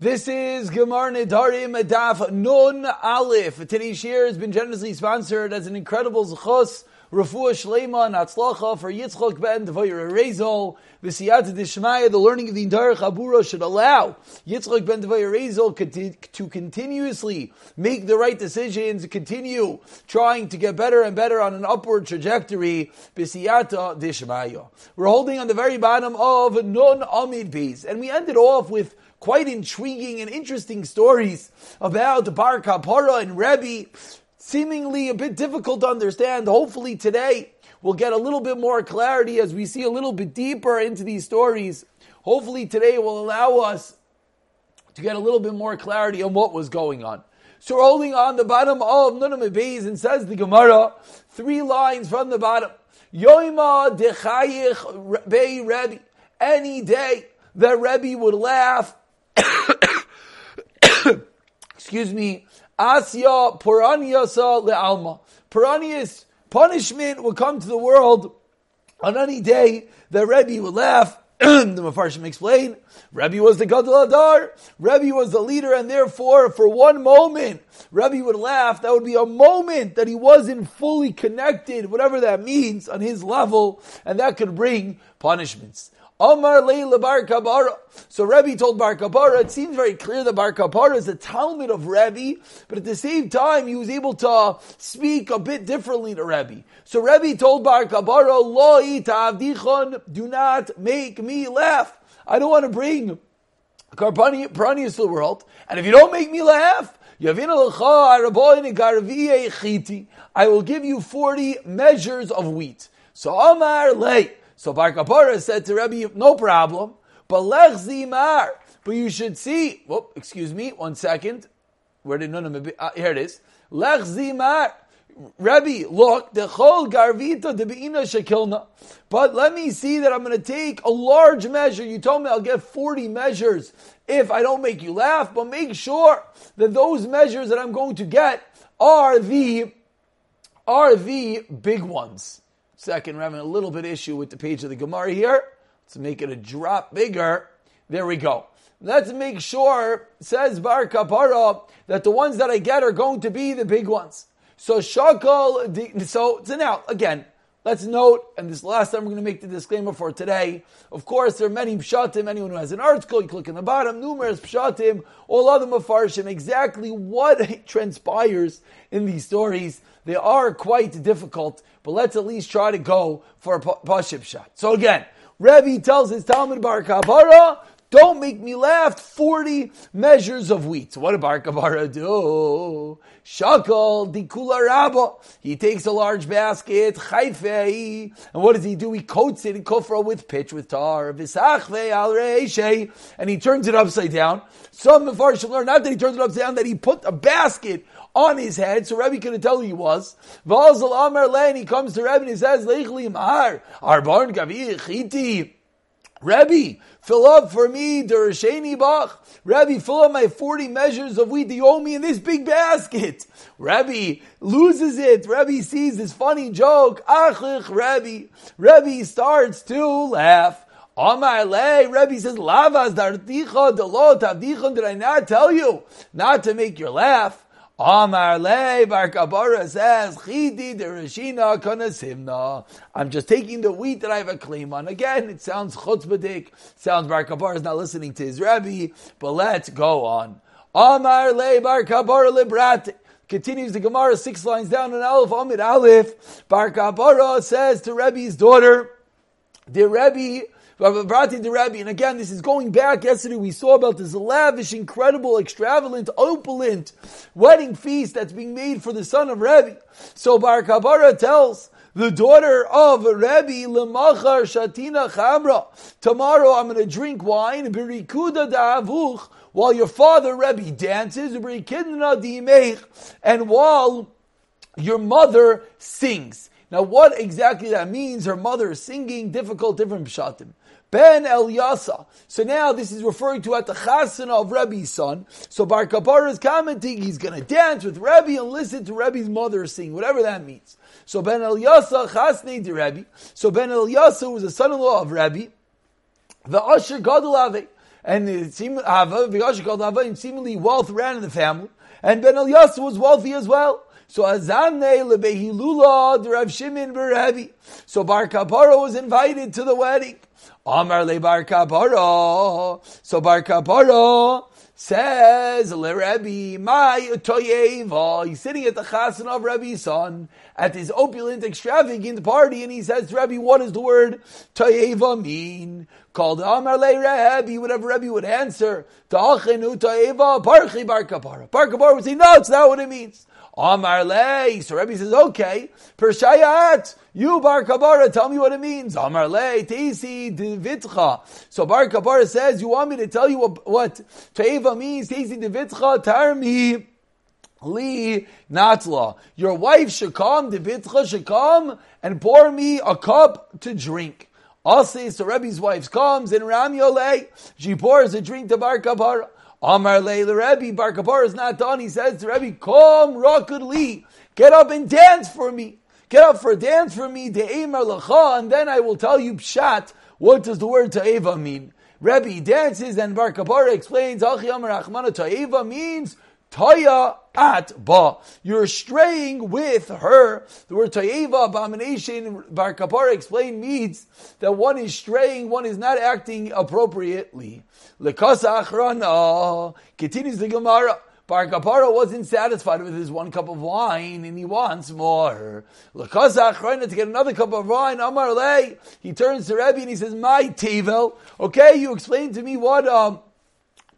This is Gemar Nedarim Adaf Nun Aleph. Today's share has been generously sponsored as an incredible zechus, Rafua Shlema and for Yitzchok ben Devoyer Rezol. V'siyat Dishmaya, the learning of the entire Chabura should allow Yitzchok ben Devoyer Rezol to continuously make the right decisions, continue trying to get better and better on an upward trajectory. V'siyata Dishmaya. We're holding on the very bottom of Nun Amid Beis, and we ended off with quite intriguing and interesting stories about Bar Kapara and Rebbe, seemingly a bit difficult to understand. Hopefully today we'll get a little bit more clarity as we see a little bit deeper into these stories. Hopefully today will allow us to get a little bit more clarity on what was going on. So we're holding on the bottom of Nunam Beis and says the Gemara, three lines from the bottom. Yoima dechayich bei Rebbe. Any day that Rebbe would laugh excuse me, Asya Puranyasa Le'alma. Puranias punishment will come to the world on any day that Rebbe would laugh. the Mefarshim explain, Rebbe was the Gadol Adar, Rebbe was the leader, and therefore, for one moment, Rebbe would laugh. That would be a moment that he wasn't fully connected, whatever that means, on his level, and that could bring punishments. Amar Leila Bar Kapara. So Rebbe told Bar Kapara, it seems very clear that Bar Kapara is a Talmud of Rebbe, but at the same time he was able to speak a bit differently to Rebbe. So Rebbe told Bar Kapara, Lo do not make me laugh. I don't want to bring Karpanius to the world, and if you don't make me laugh, I will give you 40 measures of wheat. So Amar Lei. So Bar Kapara said to Rebbe, no problem, but lech zimar. But you should see, whoop, excuse me, one second. Where did none of uh, here it is. Lech zimar. Rebbe, look, the chol garvita de beina shekilna. But let me see that I'm going to take a large measure. You told me I'll get 40 measures if I don't make you laugh, but make sure that those measures that I'm going to get are the, are the big ones. Second, we're having a little bit issue with the page of the Gemara here. Let's make it a drop bigger. There we go. Let's make sure, says Bar Kapara, that the ones that I get are going to be the big ones. So Shakal, so, so now, again, let's note, and this last time we're going to make the disclaimer for today. Of course, there are many pshatim. Anyone who has an article, you click in the bottom, numerous pshatim, all other mafarshim, exactly what transpires in these stories. They are quite difficult, but let's at least try to go for a pashib shot. So again, Rebbe tells his Talmud Bar Kapara, don't make me laugh. 40 measures of wheat. What did Bar Kapara do? Shakal dikula rabba. He takes a large basket, chayfei, and what does he do? He coats it in kofra with pitch, with tar, visachve al and he turns it upside down. Some Mepharshim learn not that he turns it upside down, that he put a basket on his head, so Rebbe couldn't tell who he was. Vazal Amar and he comes to Rebbe and he says, Leichli Mar, Arbarn Gavi Chiti. Rebbe, fill up for me Dersheni Bach. Rebbe, fill up my 40 measures of wheat that you owe me in this big basket. Rebbe loses it. Rebbe sees this funny joke. Achlich Rebbe. Rebbe starts to laugh. Amar Le, Rebbe says, Lavas darticha delot avdichon, did I not tell you not to make your laugh? Amar Le Bar Kapara says, Chidi de Rishina Kanasimna. I'm just taking the wheat that I have a claim on. Again, it sounds chutzpahdik. Sounds Bar Kapara is not listening to his Rebbe, but let's go on. Amar Le Bar Kapara Librat. Continues the Gemara six lines down in Aleph Amid Aleph. Bar Kapara says to Rebbe's daughter, the Rebbe Brati the Rabbi, and again, this is going back. Yesterday we saw about this lavish, incredible, extravagant, opulent wedding feast that's being made for the son of Rabbi. So Bar Kapara tells the daughter of Rabbi Lemachar Shatina Chamra. Tomorrow I'm going to drink wine, Birikuda Da'avuch, while your father Rabbi dances, and while your mother sings. Now, what exactly that means? Her mother is singing, difficult, different pshatim. Ben Elyasa. So now this is referring to at the chasana of Rebbe's son. So Bar Kapara is commenting, he's going to dance with Rebbe and listen to Rebbe's mother sing, whatever that means. So Ben Elyasa chasne de Rebbe. So Ben Elyasa was a son-in-law of Rebbe. The Usher Gadol and it seemed because called Hava, and seemingly wealth ran in the family, and Ben Elyasu was wealthy as well. So Azamne lebehilula Rav Shimon Berevi. So Bar Kapara was invited to the wedding. Amar le Bar Kapara. So Bar Kapara says Le Rebbe, my toyeva. He's sitting at the chasen of Rebbe's son at his opulent, extravagant party, and he says Rebbe, "What does the word toyeva mean?" Called Amar le Rebbe. Whatever Rebbe would answer, Ta'achenu toyeva parchi bar kapara. Bar kapara would say, "No, it's not what it means." Amar le. So Rebbe says, okay, Pershayat, you Bar Kapara, tell me what it means. Amar le, Teisi Divitcha. So Bar Kapara says, you want me to tell you what, what Teiva means? Teisi Divitcha, Tarmi. Li Natla. Your wife should come, Divitcha should come and pour me a cup to drink. Also, so Rebbe's wife comes and Ram Yole, she pours a drink to Bar Kapara. Amar Leila Rebbe, Bar Kapar is not done. He says to Rebbe, Kom Rakud get up and dance for me. Get up for a dance for me, De'emar Lacha, and then I will tell you Pshat, what does the word Ta'eva mean? Rebbe dances and Bar Kapara explains, Achi Amar Achmana Ta'eva means Taya at ba. You're straying with her. The word Tayeva, abomination, Bar Kapara explained means that one is straying, one is not acting appropriately. Lekasa achrana continues the Gemara. Bar Kapara wasn't satisfied with his one cup of wine and he wants more. Lekasa achrana to get another cup of wine. Amar le. He turns to Rebbe and he says, "My tevel." Okay, you explain to me what um,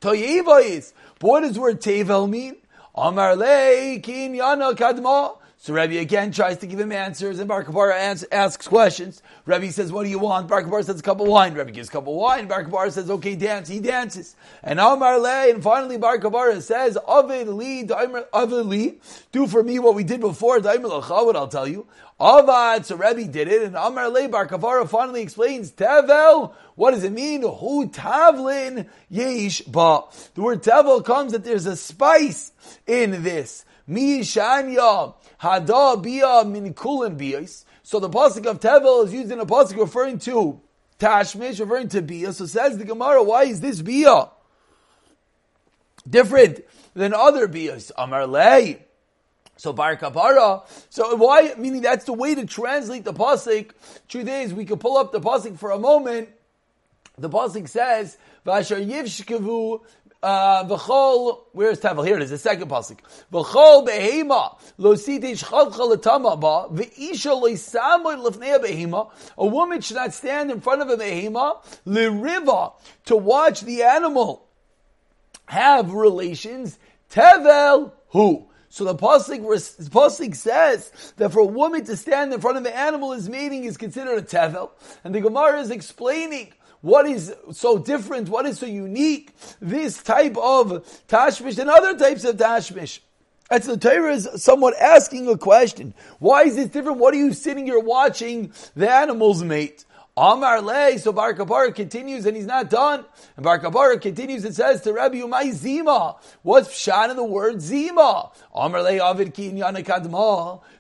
Toyeva is. But what does word tevel mean? Amar le kin yana kadma. So Rebbe again tries to give him answers, and Bar Kapara asks questions. Rebbe says, "What do you want?" Bar Kapara says, "A cup of wine." Rebbe gives a cup of wine. Bar Kapara says, "Okay, dance." He dances, and Amar le, and finally Bar Kapara says, "Avid li, li, do for me what we did before." What I'll tell you. Avad, so Rebbe did it, and Amar le Bar Kapara finally explains tevel. What does it mean? Hu tavlin yesh ba. The word tevel comes that there's a spice in this. Mi shanya hada bia min kulim. So the pasuk of tevel is used in a pasuk referring to tashmish, referring to bia. So says the Gemara, why is this bia different than other bias? Amar lei. So bar kapara. So why? Meaning that's the way to translate the pasuk. Truth is, we could pull up the pasuk for a moment. The pasuk says, "Vasher yivshkevu uh, v'chol, where's Tavel? Here it is, the second pasuk. V'chol behema, lo sitish chalcha l'tama ba, v'isha lo isamoy lefnei behema. A woman should not stand in front of a behema, l'riva, to watch the animal have relations. Tevel, who? So the pasuk, pasuk says that for a woman to stand in front of the animal is mating is considered a tevel, and the Gemara is explaining what is so different, what is so unique, this type of tashmish and other types of tashmish. That's the Torah is somewhat asking a question. Why is this different? What are you sitting here watching the animals mate? Amar Le, so Bar Kapara continues and he's not done. And Bar Kapara continues and says to Rabbi Umay Zima. What's Pshan in the word Zima? Amar Le Avid Ki.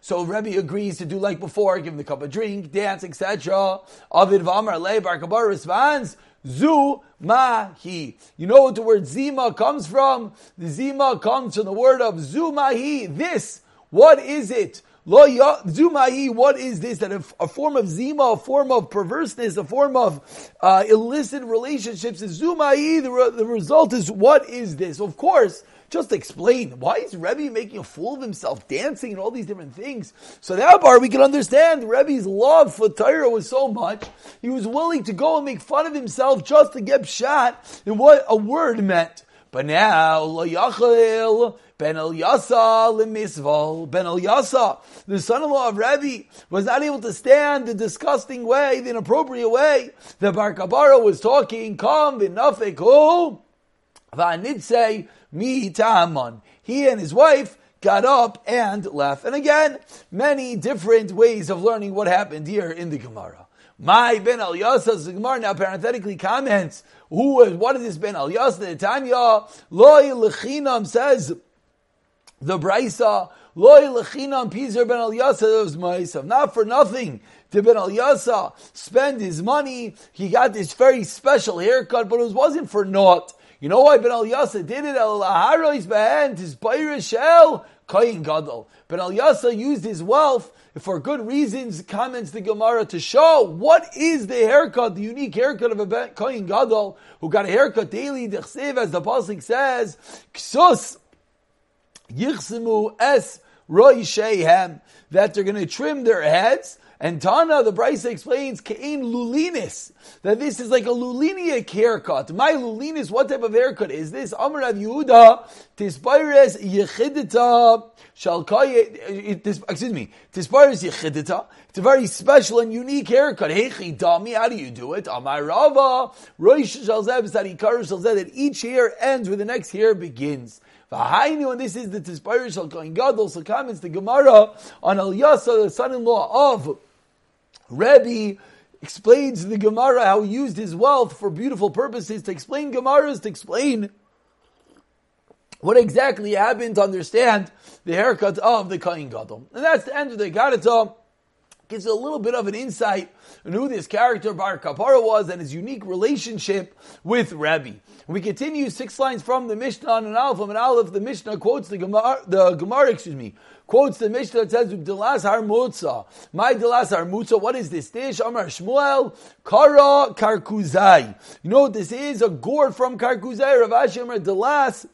So Rabbi agrees to do like before, give him the cup of drink, dance, etc. Avid Vamar Le, Bar Kapara responds, Zu mahi. You know what the word zima comes from? The zima comes from the word of zu mahi. This. What is it? Lo zumai, what is this? That a, a, form of zima, a form of perverseness, a form of uh, illicit relationships is zumai. The, re, the result is what is this? Of course, just explain why is Rebbe making a fool of himself, dancing and all these different things. So that part we can understand. Rebbe's love for Torah was so much he was willing to go and make fun of himself just to get shot in what a word meant. But now, lo Ben Yasa lemisval. Ben the son-in-law of Rebbe, was not able to stand the disgusting way, the inappropriate way that Bar Kapara was talking. Come v'nafeku v'anitzei mi ta'aman. He and his wife got up and left. And again, many different ways of learning what happened here in the Gemara. My Ben Yasa, the Gemara now parenthetically comments, who, what is this Ben Yasa? The Tanya, Loi Lechinam says, the Brisa, Loy Lechinam Pizer Ben Elyasav Ma'isav. Not for nothing to Ben Yasa spend his money. He got this very special haircut, but it wasn't for naught. You know why Ben Yasa did it? El Laharois Behen, his Shell, Kayin Gadol. Ben Yasa used his wealth for good reasons, comments the Gemara to show what is the haircut, the unique haircut of a Kohen Gadol who got a haircut daily. as the pasuk says, Ksus Yichsimu es Roishehem, that they're going to trim their heads. And Tana, the Brisa explains, Kain Lulinis, that this is like a Lulinic haircut. My Lulinis, what type of haircut is this? Amr Rav Yehuda, Tispires Yechidita, Shalkaya, excuse me, Tispires Yechidita. It's a very special and unique haircut. Hechi Dami, how do you do it? Amar Rava, Roish Shalzeb, Sadikar Shalzeb, that each hair ends where the next hair begins. V'hainu, and this is the Tispirish Shal Kohen Gadol, so comments the Gemara on Yasa, the son-in-law of Rebbe, explains the Gemara how he used his wealth for beautiful purposes. To explain Gemaras, to explain what exactly happened to understand the haircut of the Kohen Gadol. And that's the end of the Gadata gives a little bit of an insight on who this character Bar Kapara was and his unique relationship with Rabbi. We continue six lines from the Mishnah on an Aleph and Aleph. The Mishnah quotes the Gemara, the Gemara, excuse me, quotes the Mishnah that says, "Delas har My delas har What is this dish? Amar Shmuel kara karkuzai. You know what this is? A gourd from karkuzai. Rav Ashi Amar delas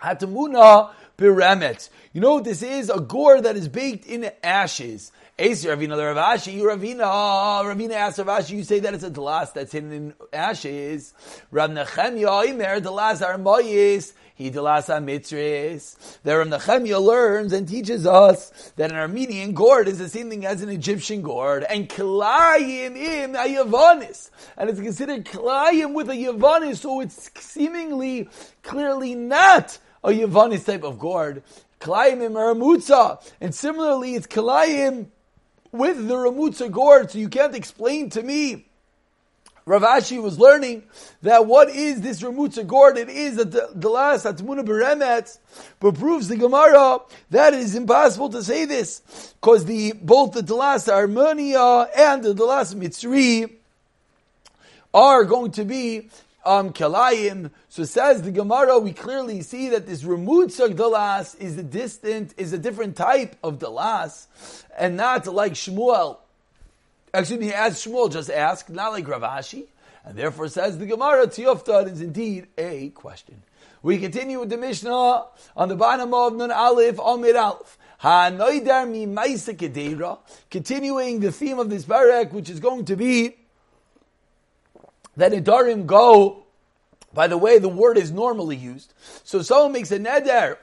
hatamuna piramet. You know what this is? A gourd that is baked in ashes. Ace Ravina Ravashi, you Ravina, ah, Ravina asks Ravashi, you say that it's a delas that's hidden in ashes. Rav Nechemya Imer delas armoyis. He delas mitzris. There Rav Nechemya learns and teaches us that an Armenian gourd is the same thing as an Egyptian gourd, and klayim im a yavanis, and it's considered klayim with a yavanis, so it's seemingly clearly not a yavanis type of gourd. Kalayim im ramutza, and similarly, it's kalayim with the Ramutza so you can't explain to me. Rav Ashi was learning that what is this Ramutza? It is the, the last Atmuna Beremetz, but proves the Gemara that it is impossible to say this because the both the Delas Armenia and the Delas Mitzri are going to be um, kelayim. So says the Gemara, we clearly see that this remutzak dalas is a distant, is a different type of dalas, and not like Shmuel. Actually, as Shmuel just asked, not like Rav Ashi, and therefore says the Gemara, Tiyofta is indeed a question. We continue with the Mishnah on the bottom of Nun Aleph, Amir Aleph. Continuing the theme of this barak, which is going to be that Idarim go by the way the word is normally used. So someone makes a neder,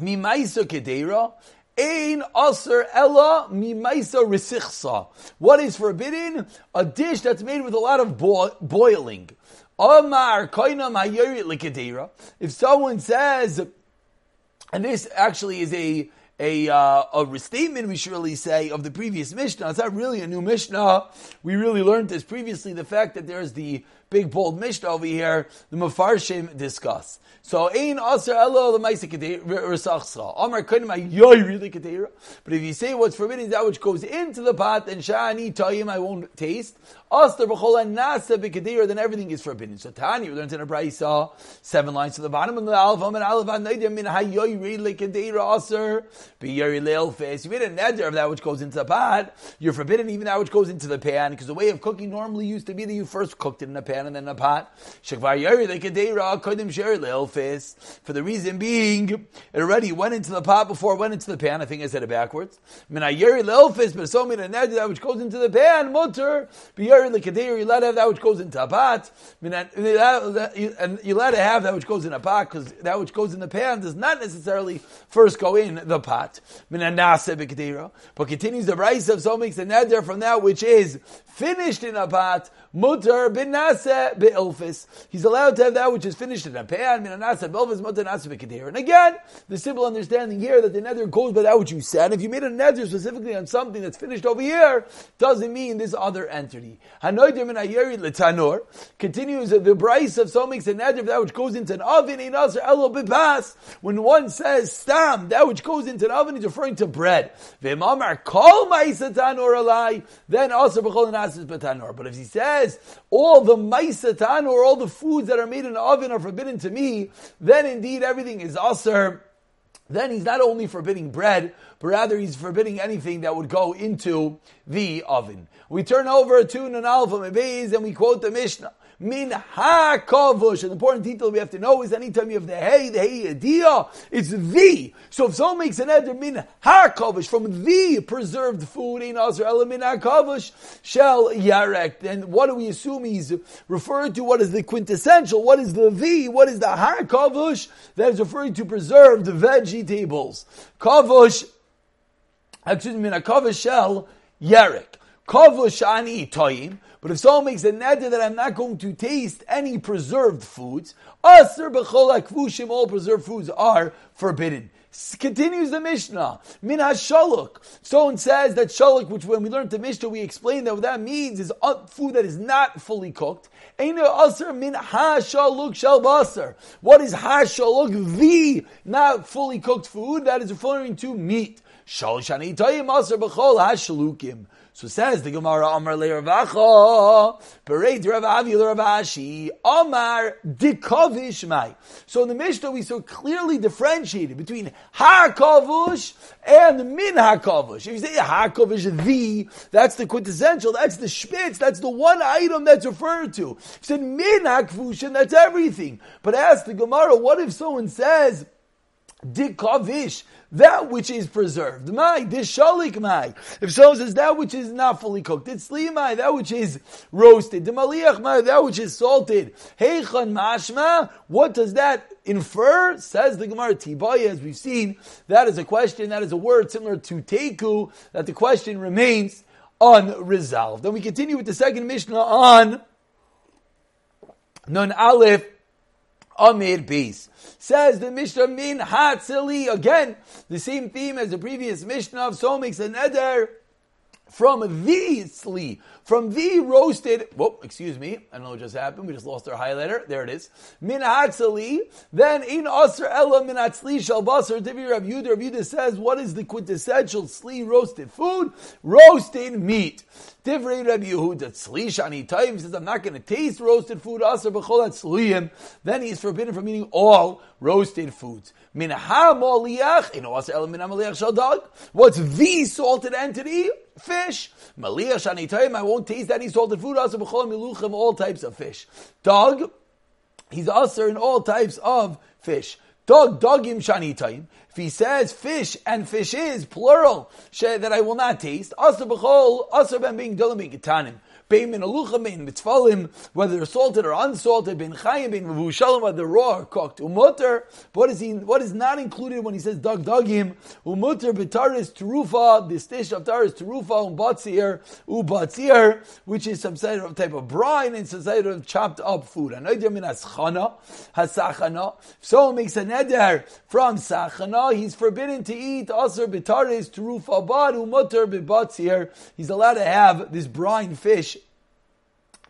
mimaisa kedera, Ein aser ella mimaisa risichsa. What is forbidden? A dish that's made with a lot of bo- boiling. Omar koinam hayorit likadera. If someone says, and this actually is a a, uh, a restatement, we should really say, of the previous Mishnah. It's not really a new Mishnah. We really learned this previously, the fact that there's the big bold Mishnah over here, the Mefarshim discuss. So, ein aser elo resachsra. Amar really. But if you say what's forbidden is that which goes into the pot, then shani toyim I won't taste. Aster b'chol nasa b'kedera, then everything is forbidden. So Tani, we learned in a brayso, seven lines to the bottom of the alpha, and alpha neidim min hayoy really kedera aser b'yori leil face. You made a neder of that which goes into the pot. You're forbidden even that which goes into the pan, because the way of cooking normally used to be that you first cooked it in a pan and then a pot. Shekvar yori like kedera kodim sheri leil for the reason being, it already went into the pot before it went into the pan. I think I said it backwards. Minayeri leofis, but so mina that which goes into the pan, mutter, biyeri lekadir, you let have that which goes into a pot, and you let have that which goes in a pot, because that which goes in the pan does not necessarily first go in the pot. But continues the rice of so makes a neder from that which is finished in a pot, mutar bin nasa be'ilfis. He's allowed to have that which is finished in a pan, min nasa be'ilfis, mutar nasa be'kadir. And again, the simple understanding here that the nether goes by that which you said. If you made a nether specifically on something that's finished over here, doesn't mean this other entity. Hanoidir min ayeri letanor continues that the price of so makes a nether that which goes into an oven in also elo bibas. When one says stam, that which goes into an oven, is referring to bread. V'mamar kol ma'isa tanor alai, then also b'chol nasis betanor. But if he says all the ma'isa or all the foods that are made in the oven are forbidden to me, then indeed everything is also then he's not only forbidding bread, but rather he's forbidding anything that would go into the oven. We turn over to Nanal from and we quote the Mishnah. Min ha-kavush. An important detail we have to know is anytime you have the hey, the hey idea, it's the. So if someone makes an eder min ha-kavush from the preserved food in Azra el min ha-kavush shall yarek, then what do we assume he's referring to? What is the quintessential? What is the the? What is the ha-kavush that is referring to preserved vegetables? Kavush, excuse me, min ha-kavush shall yarek. Kavush ani toyim. But if someone makes a neder that I'm not going to taste any preserved foods, aser b'chol akvushim, all preserved foods are forbidden. Continues the Mishnah. Min hashaluk. Someone says that shaluk, which when we learned the Mishnah, we explained that what that means is food that is not fully cooked. Eina aser min hashaluk shel basar. What is hashaluk? The not fully cooked food that is referring to meat. Shal shani. So says the Gemara, Amar le'Ravacha, Bereit Rav Amar dikavish mai. So in the Mishnah we so clearly differentiated between ha-kavush and min ha-kavush. If you say ha-kavush, the, that's the quintessential, that's the spitz, that's the one item that's referred to. If you said min ha-kavush, that's everything. But ask the Gemara, what if someone says, dikavish, that which is preserved. My, this shalik my. If someone says that which is not fully cooked, it's my, that which is roasted. The maliach my, that which is salted. Heichan mashma, what does that infer? Says the Gemara Tibaya, as we've seen, that is a question, that is a word similar to teku, that the question remains unresolved. Then we continue with the second Mishnah on Nun Aleph Amir Beis. Says the Mishnah Min Hatzili. Again, the same theme as the previous Mishnah of so makes an eder from the sli, from the roasted, whoop, excuse me, I don't know what just happened, we just lost our highlighter, there it is. Min then in asr ella min hatzli shal basar, Divi Rav Yudah, Rav Yudah says, what is the quintessential sli roasted food? Roasted meat. Divrei Rabbi Yehuda tzli shani time says I'm not going to taste roasted food. Aser b'chol tzliyim. Then he's forbidden from eating all roasted foods. What's the salted entity? Fish. Maliach shani time I won't taste any salted food. Aser b'chol miluchim all types of fish. Dog. He's aser in all types of fish. Dog, dogim shani time. If he says fish and fish is plural, that I will not taste, asa b'chol, asa ben being dolim. Bein alucha, bein mitzvalim, whether salted or unsalted, bein chayim, bein mavushalim, whether raw or cooked. Umutter, what is he, what is not included when he says dog dogim? Umutter b'taris terufa, this dish of taris terufa, umbatzir, ubatzir, which is some sort of type of brine and some sort of chopped up food. Anoidim min aschana, hasachana. Someone makes a neder from sachana, he's forbidden to eat asr b'taris terufa bad, umutter b'batzir. He's allowed to have this brine fish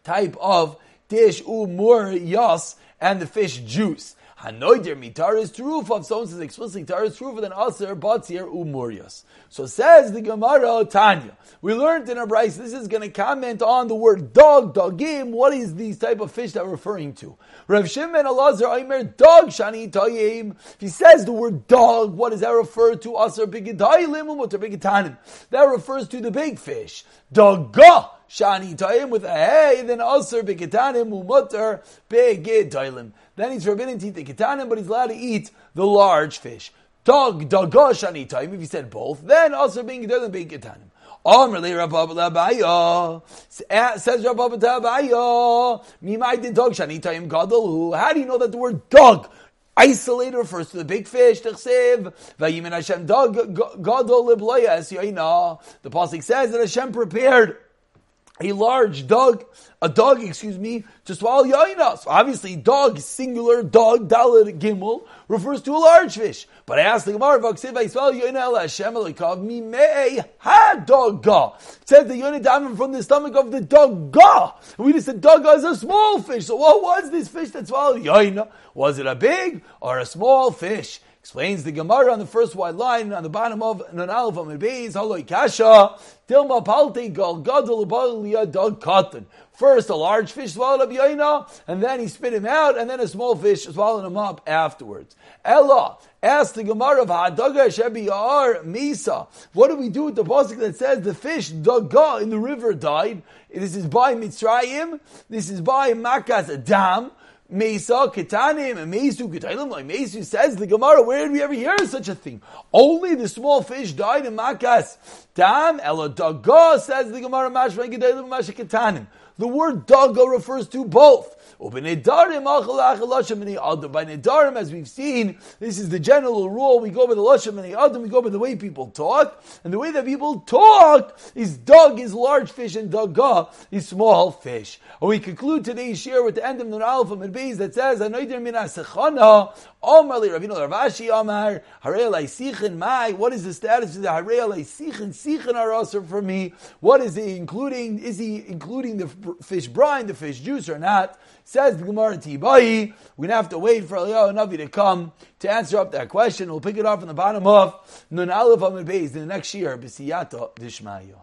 type of dish umur yas and the fish juice. Hanoider mitar is true if someone says explicitly tar is true then aser batzir umurias. So says the Gemara Tanya. We learned in our Bryce, this is going to comment on the word dog, dogim. What is these type of fish that we're referring to? Rav Shimon Elazar Aimer dog shani toyim. If he says the word dog, what does that refer to? Aser bigitayim umutar bigitanim. That refers to the big fish. Dogah shani toyim with a hey, then aser bigitanim umutar bigitayim. Then he's forbidden to eat the kitanim, but he's allowed to eat the large fish. Dog, dagosh time. If he said both, then also being being kitanim. Amrli Rabba Labaya eh, says Rabba Labaya. Mimai did dog shani shanitayim gadol. How do you know that the word dog isolated refers to the big fish? Tchsev vayimin Hashem dog gadol libloya The pasuk says that Hashem prepared a large dog, a dog, excuse me, to swallow yaina. So obviously, dog, singular, dog, dalit gimel, refers to a large fish. But I asked the Gemara, "Vaksiv Yisrael Yonah El Hashem Elikav Mi Mei Hadoga." It says the Yonah diamond from the stomach of the dogga. We just said dogga is a small fish. So what was this fish that swallowed Yonah? Was it a big or a small fish? Explains the Gemara on the first white line on the bottom of Nun Aleph Amid Beis Haloi Kasha Dilma Palte Gal Gadol Dog Cotton. First, a large fish swallowed up Yaina, and then he spit him out, and then a small fish swallowed him up afterwards. Ella asked the Gemara of Hadaga Shebiyar Misa. What do we do with the pasuk that says the fish Daga in the river died? This is by Mitzrayim. This is by Makas Adam. Mesa Ketanim Mesu Ketailim like Mesu says the Gemara, where did we ever hear such a thing? Only the small fish died in Makas. Tam Ela Daga says the Gemara Mashma Ketailim Masha Ketanim. The word daga refers to both. By Nedarim, as we've seen, this is the general rule. We go by the Lasham and the Adam, we go by the way people talk. And the way that people talk is dog is large fish and daga is small fish. And we conclude today's share with the end of the Alpha and Beis that says, Omar Ravino Ravashi Amar, Harei Sichin Mai. What is the status of the Harei Sichin? Sichin are for me. What is he including? Is he including the fish brine, the fish juice or not? Says the Gemara Tibai. We're gonna have to wait for Eliyahu Navi to come to answer up that question. We'll pick it up from the bottom of Nun Aleph Amid in the next year. B'siyata Dishmayo.